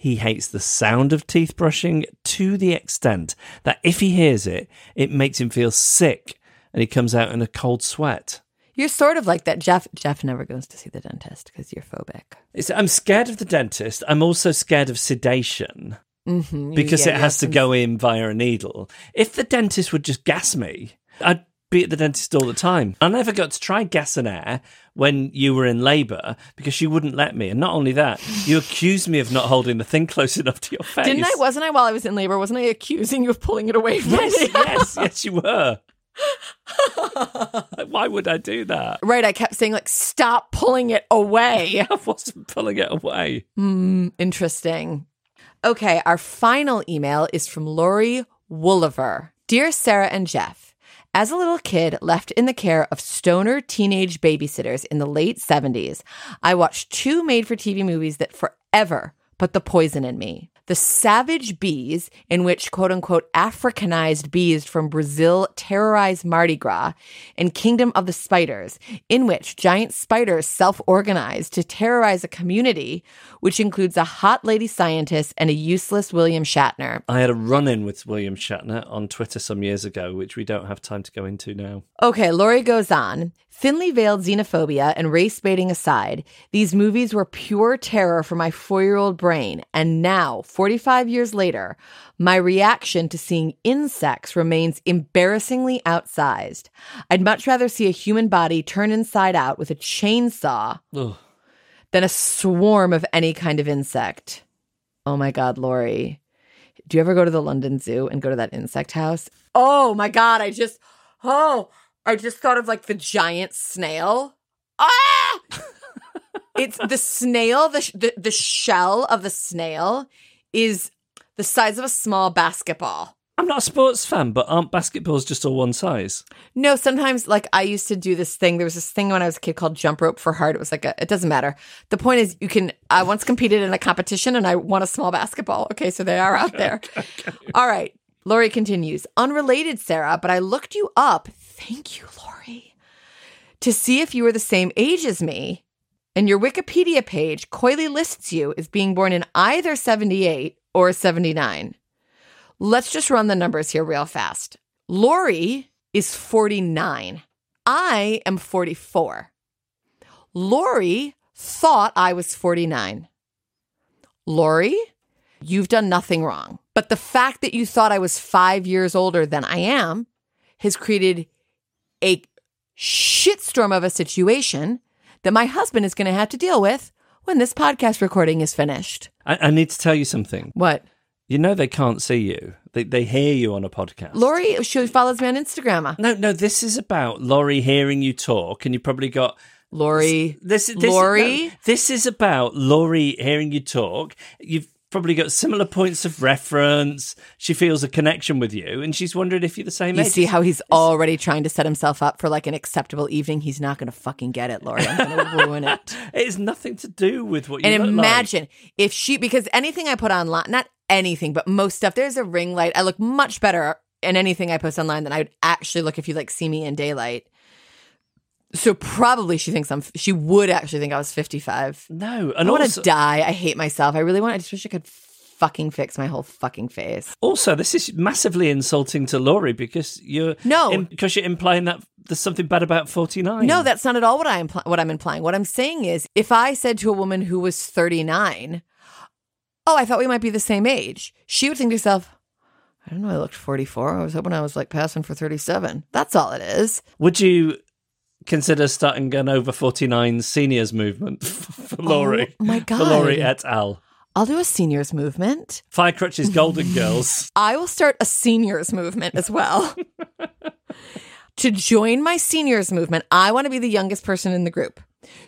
He hates the sound of teeth brushing to the extent that if he hears it, it makes him feel sick and he comes out in a cold sweat. You're sort of like that. Jeff Jeff never goes to see the dentist because you're phobic. It's, I'm scared of the dentist. I'm also scared of sedation Mm-hmm. because Yeah, it has to some- go in via a needle. If the dentist would just gas me, I'd be at the dentist all the time. I never got to try gas and air when you were in labour because you wouldn't let me. And not only that, you accused me of not holding the thing close enough to your face. Didn't I? Wasn't I while I was in labor? Wasn't I accusing you of pulling it away from Yes, me? yes, yes, you were. Why would I do that? Right. I kept saying, like, stop pulling it away. I wasn't pulling it away. Hmm, interesting. Okay, our final email is from Lori Wooliver. Dear Sarah and Jeff, as a little kid left in the care of stoner teenage babysitters in the late 70s, I watched two made for TV movies that forever put the poison in me. The Savage Bees, in which quote unquote Africanized bees from Brazil terrorize Mardi Gras, and Kingdom of the Spiders, in which giant spiders self organize to terrorize a community, which includes a hot lady scientist and a useless William Shatner. I had a run in with William Shatner on Twitter some years ago, which we don't have time to go into now. Okay, Laurie goes on. Thinly veiled xenophobia and race baiting aside, these movies were pure terror for my four year old brain. And now, 45 years later, my reaction to seeing insects remains embarrassingly outsized. I'd much rather see a human body turn inside out with a chainsaw Ugh. than a swarm of any kind of insect. Oh my God, Lori. Do you ever go to the London Zoo and go to that insect house? Oh my God, I just, oh, I just thought of like the giant snail. Ah! it's the snail, the, sh- the, the shell of the snail is the size of a small basketball. I'm not a sports fan, but aren't basketballs just all one size? No, sometimes like I used to do this thing. There was this thing when I was a kid called jump rope for heart. It was like a, it doesn't matter. The point is you can I once competed in a competition and I won a small basketball. Okay, so they are out there. All right. Lori continues. Unrelated, Sarah, but I looked you up. Thank you, Lori. To see if you were the same age as me. And your Wikipedia page coyly lists you as being born in either 78 or 79. Let's just run the numbers here real fast. Lori is 49. I am 44. Lori thought I was 49. Lori, you've done nothing wrong. But the fact that you thought I was five years older than I am has created a shitstorm of a situation that my husband is going to have to deal with when this podcast recording is finished. I, I need to tell you something. What? You know they can't see you. They they hear you on a podcast. Laurie, she follows me on Instagram. No, no, this is about Laurie hearing you talk, and you probably got Lori, this. this Lori, no, this is about Laurie hearing you talk. You've probably got similar points of reference. She feels a connection with you, and she's wondering if you're the same You age. see how he's already trying to set himself up for like an acceptable evening. He's not going to fucking get it, Lori. I'm going to ruin it. it has nothing to do with what you And look like. imagine if she, because anything I put online, not anything, but most stuff, there's a ring light. I look much better in anything I post online than I would actually look if you like see me in daylight. So probably she thinks I'm, she would actually think I was 55. No, and I want also, to die. I hate myself. I really want, I just wish I could fucking fix my whole fucking face. also, this is massively insulting to Laurie because you're No. im- because you're implying that there's something bad about 49. No, that's not at all what I impl- what I'm implying. What I'm saying is, if I said to a woman who was 39, "Oh, I thought we might be the same age," she would think to herself, "I don't know. I looked 44. I was hoping I was like passing for 37." That's all it is. Would you consider starting an over 49 seniors movement for oh Laurie? Oh my For Laurie et al. I'll do a seniors movement. Firecrotch's Golden Girls. I will start a seniors movement as well. to join my seniors movement, I want to be the youngest person in the group.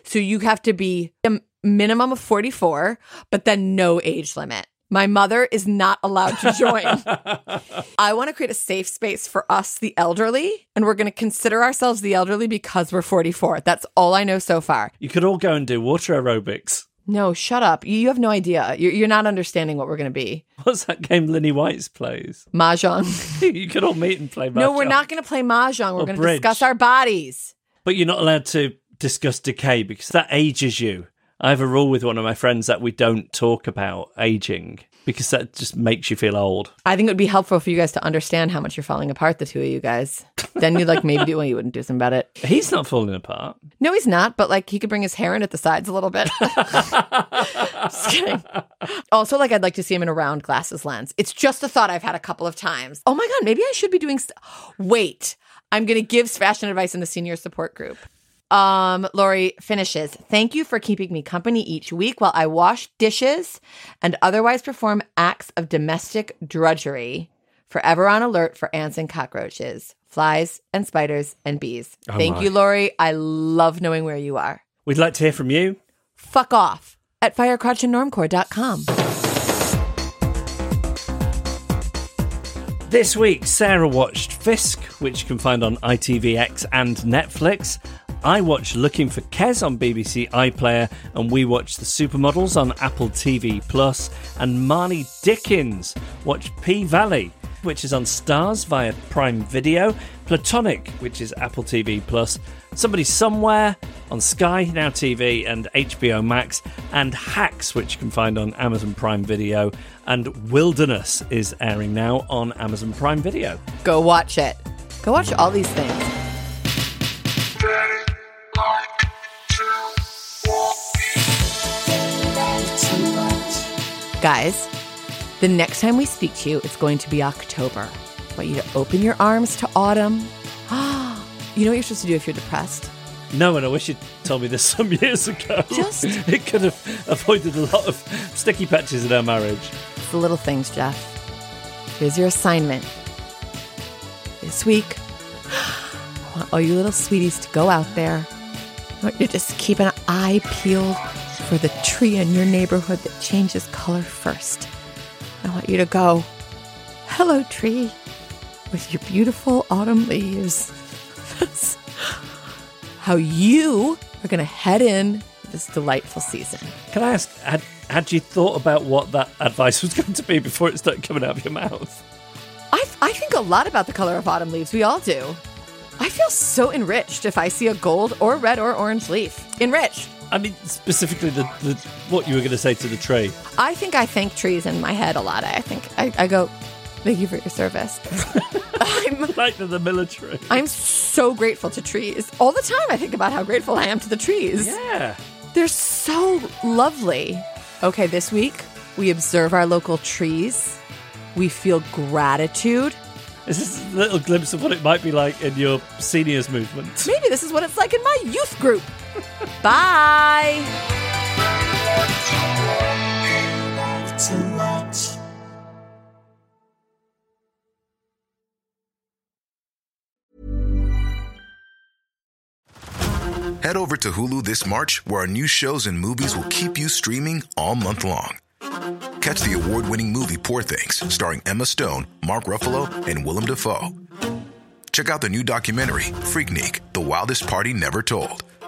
So you have to be a minimum of 44, but then no age limit. My mother is not allowed to join. I want to create a safe space for us, the elderly, and we're going to consider ourselves the elderly because we're 44. That's all I know so far. You could all go and do water aerobics. No, shut up. You you have no idea. You're, you're not understanding what we're going to be. What's that game Linny White's plays? Mahjong. you could all meet and play mahjong. no, we're not going to play Mahjong. We're going to discuss our bodies. But you're not allowed to discuss decay because that ages you. I have a rule with one of my friends that we don't talk about aging because that just makes you feel old. I think it would be helpful for you guys to understand how much you're falling apart, the two of you guys. Then you'd like maybe do well, you wouldn't do something about it. He's not falling apart. No, he's not, but like he could bring his hair in at the sides a little bit. just kidding. Also, like I'd like to see him in a round glasses lens. It's just a thought I've had a couple of times. Oh my god, maybe I should be doing. St- Wait, I'm going to give fashion advice in the senior support group. Um, Lori finishes. Thank you for keeping me company each week while I wash dishes and otherwise perform acts of domestic drudgery. Forever on alert for ants and cockroaches, flies and spiders and bees. Thank my. you, Lori. I love knowing where you are. We'd like to hear from you. Fuck off at firecrotchandnormcore.com. This week, Sarah watched Fisk, which you can find on ITVX and Netflix. I watch Looking for Kes on BBC iPlayer, and we watch The Supermodels on Apple TV Plus. And Marnie Dickens watched P Valley, which is on Starz via Prime Video, Platonic, which is Apple TV Plus, Somebody Somewhere on Sky Now TV and HBO Max, and Hacks, which you can find on Amazon Prime Video, and Wilderness is airing now on Amazon Prime Video. Go watch it. Go watch all these things. Guys, the next time we speak to you, it's going to be October. I want you to open your arms to autumn. you know what you're supposed to do if you're depressed? No, and I wish you'd told me this some years ago. Just- it could have avoided a lot of sticky patches in our marriage. It's the little things, Jeff. Here's your assignment. This week, I want all you little sweeties to go out there. I want you to just keep an eye peeled for the tree in your neighborhood that changes color first. I want you to go, hello, tree, with your beautiful autumn leaves. That's how you are going to head in this delightful season. Can I ask, had, had you thought about what that advice was going to be before it started coming out of your mouth? I, I think a lot about the color of autumn leaves. We all do. I feel so enriched if I see a gold or red or orange leaf. Enriched. I mean, specifically the, the what you were going to say to the tree. I think I thank trees in my head a lot. I think I, I go, thank you for your service. I'm Like the, the military. I'm so grateful to trees. All the time I think about how grateful I am to the trees. Yeah. They're so lovely. Okay, this week we observe our local trees. We feel gratitude. This is a little glimpse of what it might be like in your seniors movement. Maybe this is what it's like in my youth group. Bye. Head over to Hulu this March, where our new shows and movies will keep you streaming all month long. Catch the award winning movie Poor Things, starring Emma Stone, Mark Ruffalo, and Willem Dafoe. Check out the new documentary, Freaknik The Wildest Party Never Told,